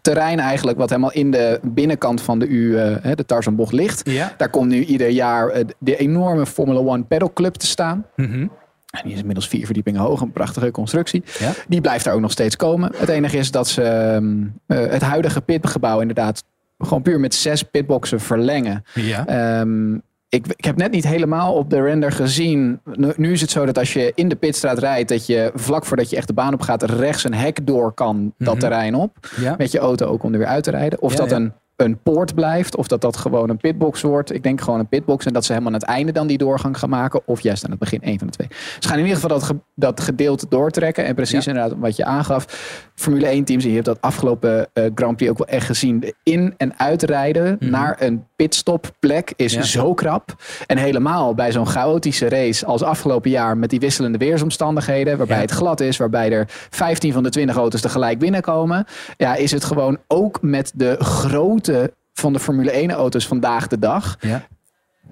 terrein eigenlijk wat helemaal in de binnenkant van de U, eh, hè, de Tarzanbocht ligt. Ja. Daar komt nu ieder jaar eh, de enorme Formula One Pedal Club te staan. Mhm. En die is inmiddels vier verdiepingen hoog, een prachtige constructie. Ja. Die blijft daar ook nog steeds komen. Het enige is dat ze ehm, eh, het huidige pitgebouw inderdaad gewoon puur met zes pitboxen verlengen. Ja. Ehm, ik, ik heb net niet helemaal op de render gezien. Nu, nu is het zo dat als je in de pitstraat rijdt, dat je vlak voordat je echt de baan op gaat, rechts een hek door kan dat Mhm. terrein op. Ja. Met je auto ook om er weer uit te rijden. Of Ja, dat ja. een een poort blijft. Of dat dat gewoon een pitbox wordt. Ik denk gewoon een pitbox. En dat ze helemaal aan het einde dan die doorgang gaan maken. Of juist aan het begin. Een van de twee. Ze gaan in ieder geval dat, ge- dat gedeelte doortrekken. En precies inderdaad wat je aangaf. Formule 1 teams. Je hebt dat afgelopen eh, Grand Prix ook wel echt gezien. De in- en uitrijden naar een pitstopplek is Ja. zo krap. En helemaal bij zo'n chaotische race als afgelopen jaar. Met die wisselende weersomstandigheden. Waarbij Ja. het glad is. Waarbij er 15 van de 20 auto's tegelijk binnenkomen. Ja, is het gewoon ook met de van de Formule 1 auto's vandaag de dag Ja.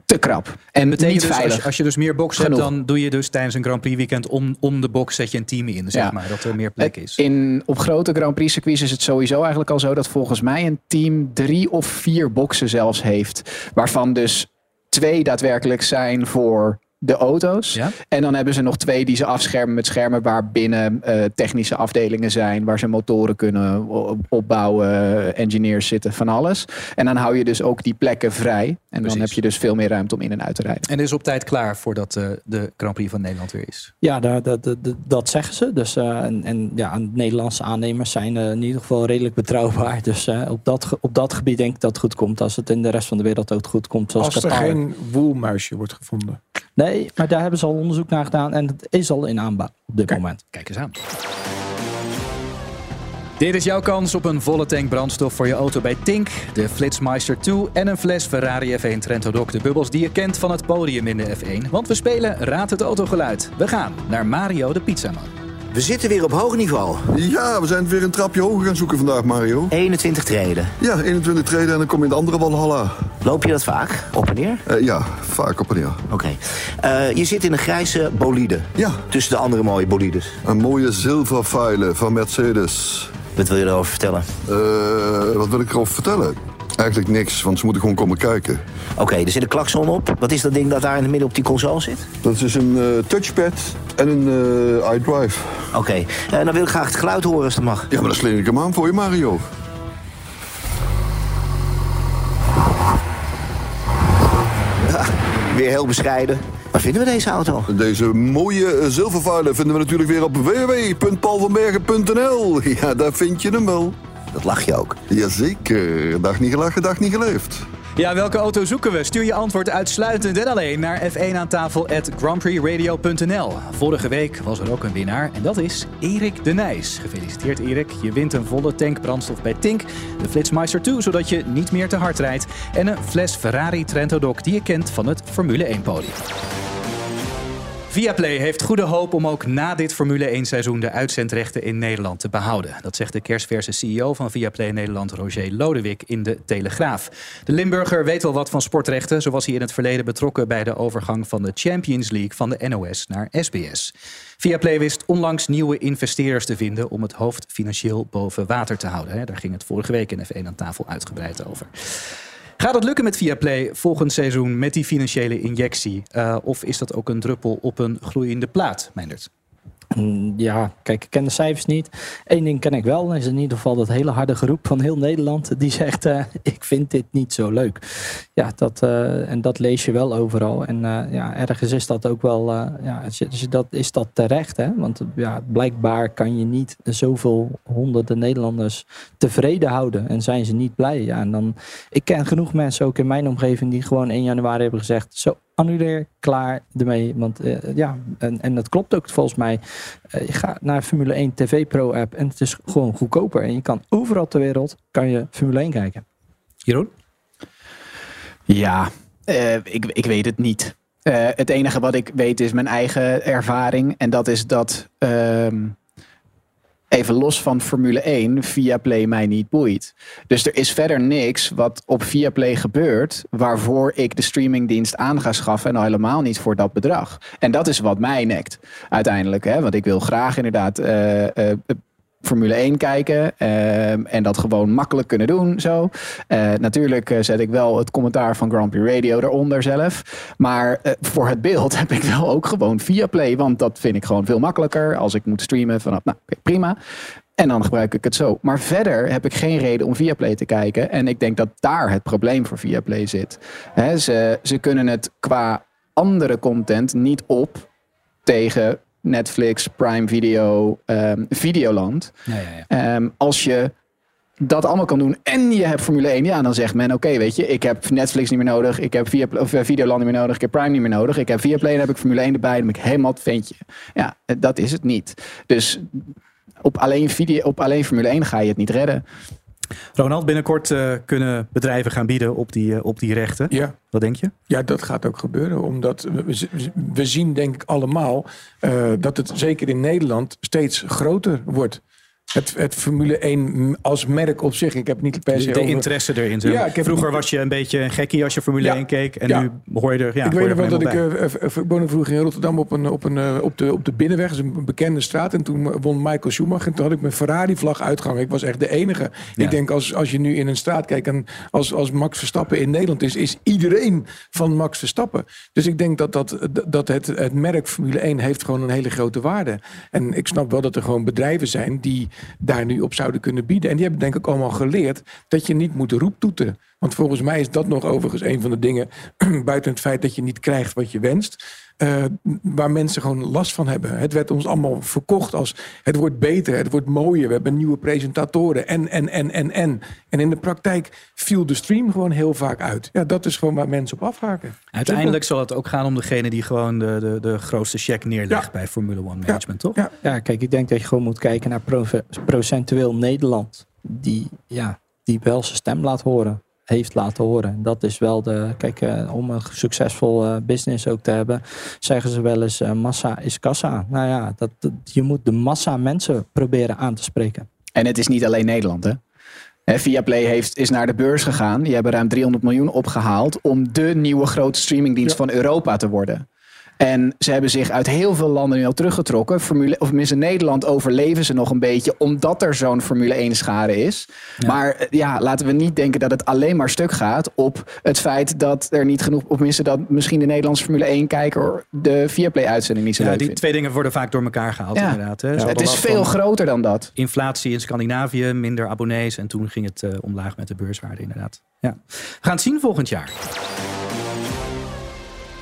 te krap. En Betekent niet dus, veilig. als, je, als je dus meer boxen hebt, dan doe je dus tijdens een Grand Prix weekend om, om de box zet je een team in, zeg Ja. maar. Dat er meer plek is. In, op grote Grand Prix circuits is het sowieso eigenlijk al zo dat volgens mij een team drie of vier boxen zelfs heeft. Waarvan dus twee daadwerkelijk zijn voor de auto's. En dan hebben ze nog twee die ze afschermen met schermen waar binnen eh, technische afdelingen zijn, waar ze motoren kunnen opbouwen, engineers zitten, van alles. En dan hou je dus ook die plekken vrij. En dan heb je dus veel meer ruimte om in en uit te rijden. En is op tijd klaar voordat uh, de Grand Prix van Nederland weer is? Ja, dat, dat, dat, dat zeggen ze. Dus, uh, en, en ja, Nederlandse aannemers zijn in ieder geval redelijk betrouwbaar. Dus op, dat, op dat gebied denk ik dat het goed komt. Als het in de rest van de wereld ook goed komt. Zoals Als er geen woelmuisje wordt gevonden. Nee, maar daar hebben ze al onderzoek naar gedaan en het is al in aanbouw op dit moment. Kijk eens aan. Dit is jouw kans op een volle tank brandstof voor je auto bij Tink, de Flitsmeister 2 en een fles Ferrari F1 Trento Doc. De bubbels die je kent van het podium in de F1. Want we spelen Raad het autogeluid. We gaan naar Mario de Pizzaman. We zitten weer op hoog niveau. Ja, we zijn weer een trapje hoger gaan zoeken vandaag, Mario. 21 treden. Ja, 21 treden en dan kom je in de andere Walhalla. Loop je dat vaak? Op en neer? Uh, ja, vaak op en neer. Oké. Okay. Uh, je zit in een grijze bolide. Ja. Tussen de andere mooie bolides. Een mooie zilverfile van Mercedes. Wat wil je erover vertellen? Uh, wat wil ik erover vertellen? Eigenlijk niks, want ze moeten gewoon komen kijken. Oké, okay, er zit een klakson op. Wat is dat ding dat daar in het midden op die console zit? Dat is een uh, touchpad en een uh, iDrive. Oké, okay. uh, dan wil ik graag het geluid horen als dat mag. Ja, maar dan sling ik hem aan voor je, Mario. Ja, weer heel bescheiden. Waar vinden we deze auto? Deze mooie zilvervuilen vinden we natuurlijk weer op www.paulvanbergen.nl. [laughs] Ja, daar vind je hem wel. Dat lach je ook. Jazeker. Dag niet gelachen, dag niet geleefd. Ja, welke auto zoeken we? Stuur je antwoord uitsluitend en alleen naar F1 aan tafel at grandprixradio.nl. Vorige week was er ook een winnaar en dat is Erik de Nijs. Gefeliciteerd Erik, je wint een volle tank brandstof bij Tink, de Flitsmeister 2, zodat je niet meer te hard rijdt. En een fles Ferrari Trento Doc die je kent van het Formule 1 podium. Viaplay heeft goede hoop om ook na dit Formule 1 seizoen de uitzendrechten in Nederland te behouden. Dat zegt de kerstverse CEO van Viaplay Nederland, Roger Lodewijk, in de Telegraaf. De Limburger weet wel wat van sportrechten, zo was hij in het verleden betrokken bij de overgang van de Champions League van de NOS naar SBS. Viaplay wist onlangs nieuwe investeerders te vinden om het hoofd financieel boven water te houden. Daar ging het vorige week in F1 aan tafel uitgebreid over. Gaat het lukken met Viaplay volgend seizoen met die financiële injectie? Uh, of is dat ook een druppel op een gloeiende plaat, Meindert? Ja, kijk, ik ken de cijfers niet. Eén ding ken ik wel, is in ieder geval dat hele harde groep van heel Nederland. Die zegt, uh, ik vind dit niet zo leuk. Ja, dat, uh, en dat lees je wel overal. En uh, ja, ergens is dat ook wel, ja, dat, is dat terecht. Hè? Want ja, blijkbaar kan je niet zoveel honderden Nederlanders tevreden houden. En zijn ze niet blij. Ja, en dan, ik ken genoeg mensen ook in mijn omgeving die gewoon 1 januari hebben gezegd, zo annuleer, klaar ermee. Want uh, ja, en, en dat klopt ook volgens mij. Uh, je gaat naar Formule 1 TV Pro app en het is gewoon goedkoper. En je kan overal ter wereld kan je Formule 1 kijken. Jeroen? Ja, uh, ik, ik weet het niet. het enige wat ik weet is mijn eigen ervaring. En dat is dat ehm, even los van Formule 1, Viaplay mij niet boeit. Dus er is verder niks wat op Viaplay gebeurt waarvoor ik de streamingdienst aan ga schaffen en al helemaal niet voor dat bedrag. En dat is wat mij nekt uiteindelijk. Hè? Want ik wil graag inderdaad uh, uh, Formule 1 kijken uh, en dat gewoon makkelijk kunnen doen. Zo. Uh, natuurlijk uh, zet ik wel het commentaar van Grand Prix Radio eronder zelf. Maar voor het beeld [laughs] heb ik wel ook gewoon via Play. Want dat vind ik gewoon veel makkelijker als ik moet streamen vanaf. Nou, prima. En dan gebruik ik het zo. Maar verder heb ik geen reden om Viaplay te kijken. En ik denk dat daar het probleem voor Viaplay zit. He, ze, ze kunnen het qua andere content niet op tegen Netflix, Prime Video, um, Videoland. Ja, ja, ja. Um, als je dat allemaal kan doen en je hebt Formule 1, ja, dan zegt men: Oké, okay, weet je, ik heb Netflix niet meer nodig, ik heb via, of, uh, Videoland niet meer nodig, ik heb Prime niet meer nodig, ik heb Viaplay, dan heb ik Formule 1 erbij, dan ben ik helemaal het ventje. Ja, dat is het niet. Dus op alleen, video, op alleen Formule 1 ga je het niet redden. Ronald, binnenkort uh, kunnen bedrijven gaan bieden op die, uh, op die rechten. Ja. Wat denk je? Ja, dat gaat ook gebeuren. Omdat we, we zien denk ik allemaal uh, dat het zeker in Nederland steeds groter wordt. Het, het Formule 1 als merk op zich. Ik heb niet per se De, over- interesse erin. Ja, ik heb- Vroeger was je een beetje een gekkie als je Formule Ja. 1 keek. En Ja. nu hoor je er, ja, ik weet nog wel dat ik, eh, eh, woonde vroeger in Rotterdam op, een, op, een, eh, op, de, op de binnenweg. Dat is een bekende straat. En toen won Michael Schumacher. En toen had ik mijn Ferrari-vlag uitgehangen. Ik was echt de enige. Ja. Ik denk als, als je nu in een straat kijkt en als, als Max Verstappen in Nederland is, is iedereen van Max Verstappen. Dus ik denk dat, dat, dat het, het merk Formule 1 heeft gewoon een hele grote waarde. En ik snap wel dat er gewoon bedrijven zijn die daar nu op zouden kunnen bieden. En die hebben denk ik allemaal geleerd dat je niet moet roeptoeteren. Want volgens mij is dat nog overigens een van de dingen, [clears throat] buiten het feit dat je niet krijgt wat je wenst, eh, waar mensen gewoon last van hebben. Het werd ons allemaal verkocht als het wordt beter, het wordt mooier, we hebben nieuwe presentatoren en, en, en, en, en. En in de praktijk viel de stream gewoon heel vaak uit. Ja, dat is gewoon waar mensen op afhaken. Uiteindelijk zal het ook gaan om degene die gewoon de, de, de grootste check neerlegt bij Formule 1 management, toch? Ja. Ja, kijk, ik denk dat je gewoon moet kijken naar procentueel Nederland. Die, ja, die wel zijn stem laat horen. Heeft laten horen. En Dat is wel de. Kijk, eh, om een succesvol eh, business ook te hebben, zeggen ze wel eens: eh, massa is kassa. Nou ja, dat, dat- je moet de massa mensen proberen aan te spreken. En het is niet alleen Nederland, hè? Hè, Viaplay heeft, is naar de beurs gegaan. Die hebben ruim 300 miljoen opgehaald om de nieuwe grote streamingdienst van Europa te worden. En ze hebben zich uit heel veel landen nu al teruggetrokken. Formule, of tenminste in Nederland overleven ze nog een beetje, omdat er zo'n Formule 1 schade is. Maar eh, ja, laten we niet denken dat het alleen maar stuk gaat op het feit dat er niet genoeg, of tenminste dat misschien de Nederlandse Formule 1 kijker de Viaplay uitzending niet zo Ja, leuk die vindt. twee dingen worden vaak door elkaar gehaald, Ja. inderdaad. Hè. Het is veel groter dan dat. Inflatie in Scandinavië, minder abonnees. En toen ging het eh, omlaag met de beurswaarde, inderdaad. Ja. We gaan het zien volgend jaar.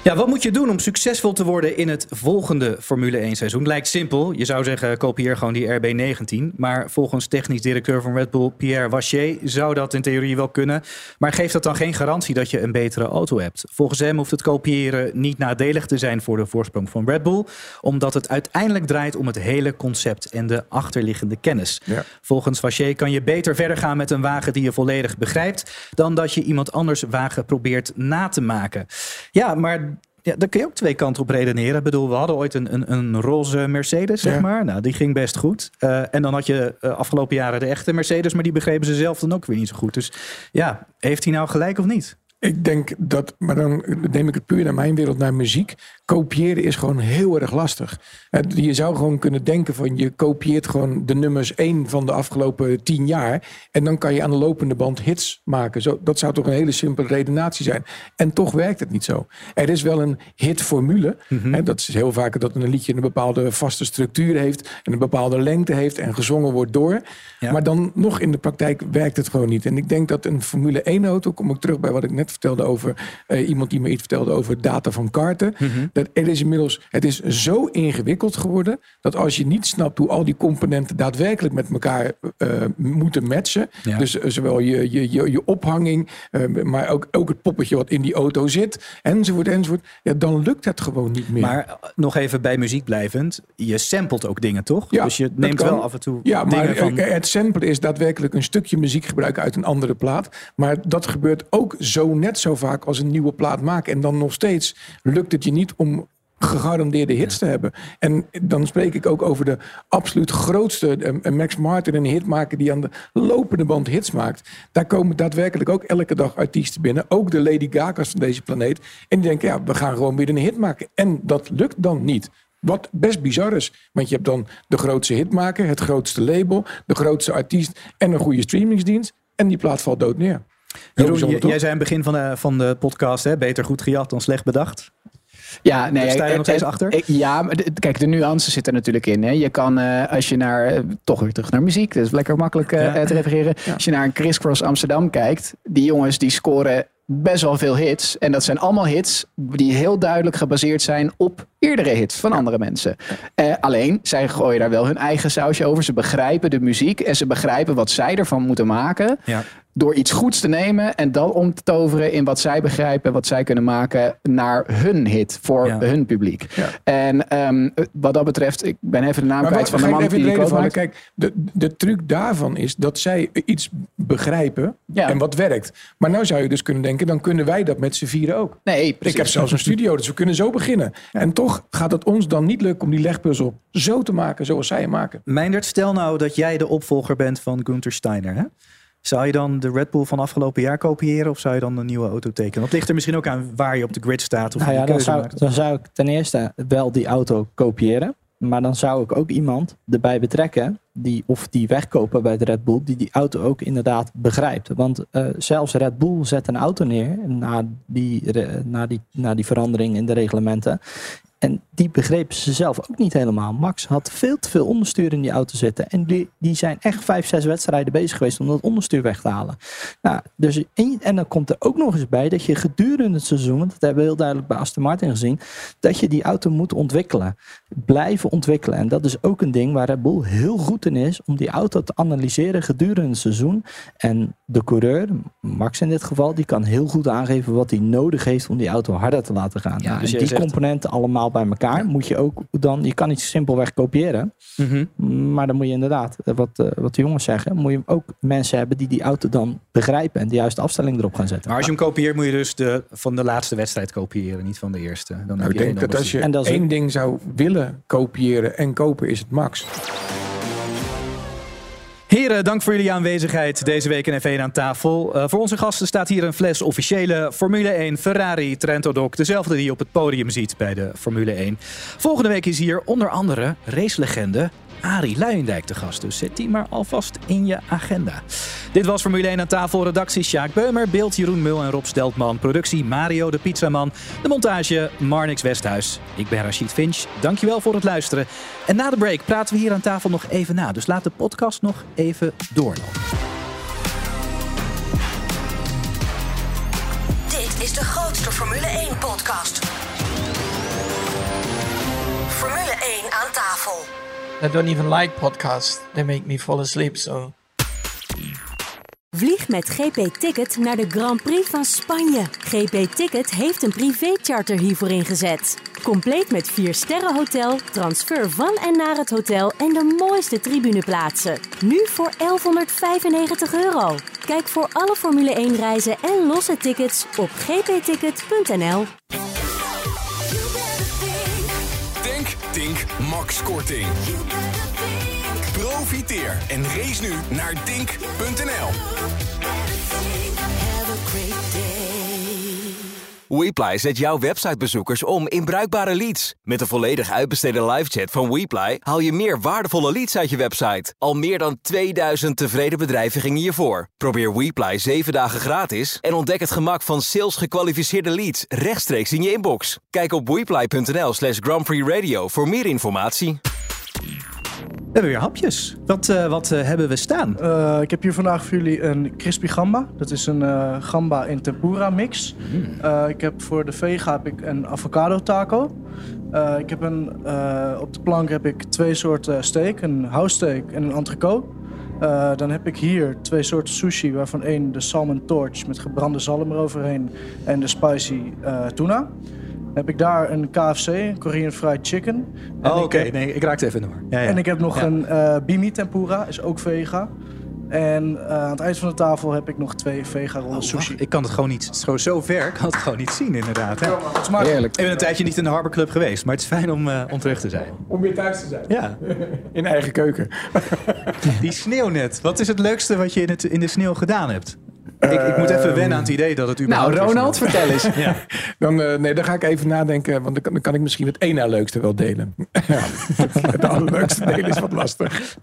Ja, wat moet je doen om succesvol te worden in het volgende Formule 1 seizoen? Lijkt simpel. Je zou zeggen, kopieer gewoon die RB19. Maar volgens technisch directeur van Red Bull, Pierre Wachier, zou dat in theorie wel kunnen. Maar geeft dat dan geen garantie dat je een betere auto hebt? Volgens hem hoeft het kopiëren niet nadelig te zijn voor de voorsprong van Red Bull. Omdat het uiteindelijk draait om het hele concept en de achterliggende kennis. Ja. Volgens Vachier kan je beter verder gaan met een wagen die je volledig begrijpt. dan dat je iemand anders wagen probeert na te maken. Ja, maar. Ja, daar kun je ook twee kanten op redeneren. Ik bedoel, we hadden ooit een, een, een roze Mercedes, zeg Ja. maar. Nou, die ging best goed. Eh, en dan had je eh, afgelopen jaren de echte Mercedes, maar die begrepen ze zelf dan ook weer niet zo goed. Dus ja, heeft hij nou gelijk of niet? Ik denk dat, maar dan neem ik het puur naar mijn wereld, naar muziek. Kopiëren is gewoon heel erg lastig. Eh, Je zou gewoon kunnen denken van je kopieert gewoon de nummers 1 van de afgelopen 10 jaar. En dan kan je aan de lopende band hits maken. Zo, dat zou toch een hele simpele redenatie zijn. En toch werkt het niet zo. Er is wel een hitformule. Hè, dat is heel vaak dat een liedje een bepaalde vaste structuur heeft. En een bepaalde lengte heeft en gezongen wordt door. Maar dan nog in de praktijk werkt het gewoon niet. En ik denk dat een Formule 1 auto, kom ik terug bij wat ik net vertelde over eh, iemand die me iets vertelde over data van karten. Dat er is inmiddels, het is zo ingewikkeld geworden dat als je niet snapt hoe al die componenten daadwerkelijk met elkaar eh, moeten matchen. Ja. Dus eh, zowel je, je, je, je ophanging, maar ook, ook het poppetje wat in die auto zit, enzovoort, enzovoort. Ja, dan lukt het gewoon niet meer. Maar nog even bij muziek blijvend. Je samplet ook dingen, toch? Ja, dus je neemt wel af en toe Ja, maar van... het samplen is daadwerkelijk een stukje muziek gebruiken uit een andere plaat. Maar dat gebeurt ook zo net zo vaak als een nieuwe plaat maken. En dan nog steeds lukt het je niet om gegarandeerde hits te hebben. En dan spreek ik ook over de absoluut grootste eh, Max Martin, een hitmaker die aan de lopende band hits maakt. Daar komen daadwerkelijk ook elke dag artiesten binnen. Ook de Lady Gaga's van deze planeet. En die denken, ja, we gaan gewoon weer een hit maken. En dat lukt dan niet. Wat best bizar is. Want je hebt dan de grootste hitmaker, het grootste label, de grootste artiest en een goede streamingsdienst. En die plaat valt dood neer. Jeroen, jij zei aan het begin van de, van de podcast, hè, beter goed gejat dan slecht bedacht. Ja, nee, Sta je eh, nog steeds eh, achter? eh, Ja, maar kijk, de nuance zit er natuurlijk in. Hè. Je kan, eh, als je naar, toch weer terug naar muziek, dat is lekker makkelijk Ja. te refereren. Als je naar een Crisscross Amsterdam kijkt, die jongens die scoren best wel veel hits. En dat zijn allemaal hits die heel duidelijk gebaseerd zijn op eerdere hits van andere mensen. Eh, alleen, zij gooien daar wel hun eigen sausje over. Ze begrijpen de muziek en ze begrijpen wat zij ervan moeten maken. Ja. Door iets goeds te nemen en dat om te toveren in wat zij begrijpen, wat zij kunnen maken naar hun hit voor hun publiek. En ehm, wat dat betreft, ik ben even de naam Maar kwijt wat, van de ik man die de maakt. Kijk, de, de truc daarvan is dat zij iets begrijpen en wat werkt. Maar nou zou je dus kunnen denken, dan kunnen wij dat met z'n vieren ook. Nee, Ik precies. heb zelfs een studio, dus we kunnen zo beginnen. En toch gaat het ons dan niet lukken om die legpuzzel zo te maken zoals zij hem maken. Meindert, stel nou dat jij de opvolger bent van Gunther Steiner. Hè? Zou je dan de Red Bull van afgelopen jaar kopiëren of zou je dan een nieuwe auto tekenen? Dat ligt er misschien ook aan waar je op de grid staat of Nou ja, dan zou, maakt. dan zou ik ten eerste wel die auto kopiëren. Maar dan zou ik ook iemand erbij betrekken, die, of die wegkopen bij de Red Bull, die die auto ook inderdaad begrijpt. Want eh, zelfs Red Bull zet een auto neer na die, na, die, na die verandering in de reglementen. En die begrepen ze zelf ook niet helemaal. Max had veel te veel onderstuur in die auto zitten. En die, die zijn echt vijf, zes wedstrijden bezig geweest om dat onderstuur weg te halen. Nou, dus en, en dan komt er ook nog eens bij dat je gedurende het seizoen, want dat hebben we heel duidelijk bij Aston Martin gezien, dat je die auto moet ontwikkelen. Blijven ontwikkelen. En dat is ook een ding waar Red Bull heel goed in is, om die auto te analyseren gedurende het seizoen. En de coureur, Max in dit geval, die kan heel goed aangeven wat hij nodig heeft om die auto harder te laten gaan. Ja, Nou, dus die zegt- componenten allemaal bij elkaar moet je ook dan, je kan niet simpelweg kopiëren. Mhm. Maar dan moet je inderdaad, eh, wat, eh, wat de jongens zeggen, moet je ook mensen hebben die die auto dan begrijpen en de juiste afstelling erop gaan zetten. Maar als je hem kopieert moet je dus de, van de laatste wedstrijd kopiëren, niet van de eerste. Dan Nou, heb ik je denk dat als je onderstuur. één ding zou willen kopiëren en kopen, is het Max. Heren, dank voor jullie aanwezigheid deze week in F1 aan tafel. Eh, voor onze gasten staat hier een fles officiële Formule 1 Ferrari Trento Doc. Dezelfde die je op het podium ziet bij de Formule 1. Volgende week is hier onder andere racelegende Arie Luijendijk te gast. Dus zet die maar alvast in je agenda. Dit was Formule 1 aan tafel. Redactie Sjaak Beumer, beeld Jeroen Mul en Rob Steltman. Productie Mario de Pizzaman. De montage Marnix Westhuis. Ik ben Rachid Finch. Dankjewel voor het luisteren. En na de break praten we hier aan tafel nog even na. Dus laat de podcast nog even doorlopen. Dit is de grootste Formule 1 podcast. Formule 1 aan tafel. I don't even like podcasts. They make me fall asleep, so... Vlieg met GP Ticket naar de Grand Prix van Spanje. GP Ticket heeft een privécharter hiervoor ingezet. Compleet met 4 sterren hotel, transfer van en naar het hotel en de mooiste tribuneplaatsen. Nu voor 1195 euro. Kijk voor alle Formule 1 reizen en losse tickets op gpticket.nl. Profiteer en race nu naar dink.nl. WePly zet jouw websitebezoekers om in bruikbare leads. Met de volledig uitbesteden livechat van WePly haal je meer waardevolle leads uit je website. Al meer dan 2000 tevreden bedrijven gingen hiervoor. Probeer WePly 7 dagen gratis en ontdek het gemak van sales gekwalificeerde leads rechtstreeks in je inbox. Kijk op wePly.nl slash Grand Prix Radio voor meer informatie. We hebben weer hapjes. Wat, eh, wat eh, hebben we staan? Eh, ik heb hier vandaag voor jullie een crispy gamba. Dat is een gamba in tempura mix. Eh, ik heb voor de vega heb ik een avocado taco. Ik heb een, op de plank heb ik twee soorten steak. Een house steak en een entrecote. Dan heb ik hier twee soorten sushi, waarvan één de salmon torch met gebrande zalm eroverheen en de spicy tuna. Heb ik daar een KFC, Korean fried chicken. En Oh, ik oké. heb- Nee, ik raakte even door. Ja, ja. en ik heb nog Ja. een eh bimi tempura, is ook vega. En eh, aan het eind van de tafel heb ik nog twee vega rollen sushi. Ik kan het gewoon niet, zo, zo ver kan het gewoon niet zien inderdaad. Hè? smaakt- Ik ben een tijdje niet in de Harbor Club geweest, maar het is fijn om, eh, om terug te zijn. Om weer thuis te zijn. Ja. [laughs] In eigen keuken. Die sneeuw net. Wat is het leukste wat je in, het, in de sneeuw gedaan hebt? Ik, ik moet even wennen aan het idee dat het überhaupt... Nou, Ronald, sneeuwt. vertel eens. [laughs] Ja. Dan, eh, nee, dan ga ik even nadenken, want dan kan, dan kan ik misschien het één na leukste wel delen. [laughs] het allerleukste delen is wat lastig.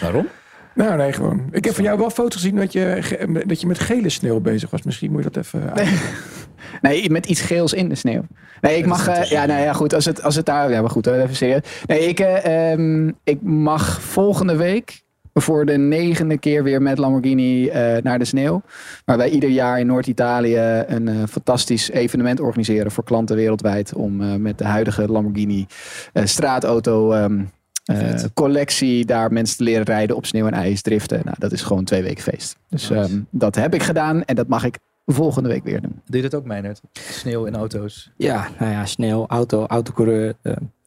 Waarom? Nou, nee, gewoon. Ik heb van jou wel foto's gezien dat je, dat je met gele sneeuw bezig was. Misschien moet je dat even... uitleggen. [laughs] Nee, met iets geels in de sneeuw. Nee, ik mag. is eh, ja, nou ja, goed. Als het, als het daar. Ja, maar goed, even serieus. Nee, ik, eh, ehm, ik mag volgende week voor de negende keer weer met Lamborghini eh, naar de sneeuw. Waar wij ieder jaar in Noord-Italië een eh, fantastisch evenement organiseren voor klanten wereldwijd. Om eh, met de huidige Lamborghini eh, straatauto. ehm, Eh, collectie, daar mensen te leren rijden op sneeuw en ijs, driften. Nou, dat is gewoon twee weken feest. Dus ehm, dat heb ik gedaan en dat mag ik volgende week weer doen. Doe je dat ook, Meinert? Sneeuw in auto's. Ja, nou ja, sneeuw, auto, autocoureur,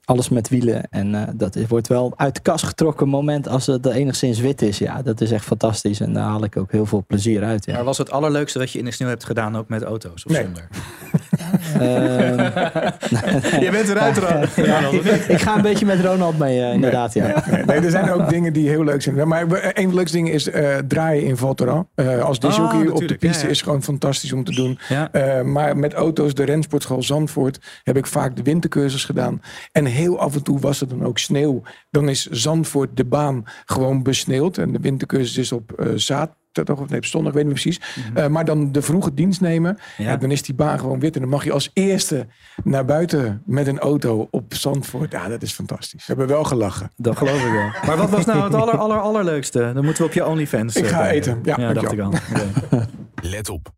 alles met wielen. En eh, dat is, wordt wel uit de kast getrokken moment als het enigszins wit is. Ja, dat is echt fantastisch. En daar haal ik ook heel veel plezier uit. Ja. Maar was het allerleukste wat je in de sneeuw hebt gedaan ook met auto's of Nee. zonder? [laughs] Ehm, [laughs] Je bent eruit, [laughs] Ronald. Ja, ik, ik ga een beetje met Ronald mee, eh, inderdaad. Ja. Nee, nee, er zijn ook dingen die heel leuk zijn. Maar een van de leukste dingen is eh, draaien in Val Thorens. Eh, als disjockey Ah, op de piste Ja, ja. is gewoon fantastisch om te doen. Ja. Eh, maar met auto's, de rensportschool Zandvoort, heb ik vaak de wintercursus gedaan. En heel af en toe was er dan ook sneeuw. Dan is Zandvoort de baan gewoon besneeuwd. En de wintercursus is op eh zaterdag of nee, op zondag, ik weet niet meer precies. Eh, maar dan de vroege dienst nemen. Mhm. Ja. Ja, dan is die baan gewoon wit. En dan mag je als eerste naar buiten met een auto op Zandvoort. Ja, dat is fantastisch. We hebben wel gelachen. Dat geloof ik wel. [laughs] Maar wat was nou het aller, aller, allerleukste? Dan moeten we op je OnlyFans. Ik eh, ga bij- eten. Ja, dacht ik al. [laughs] Oké. Let op.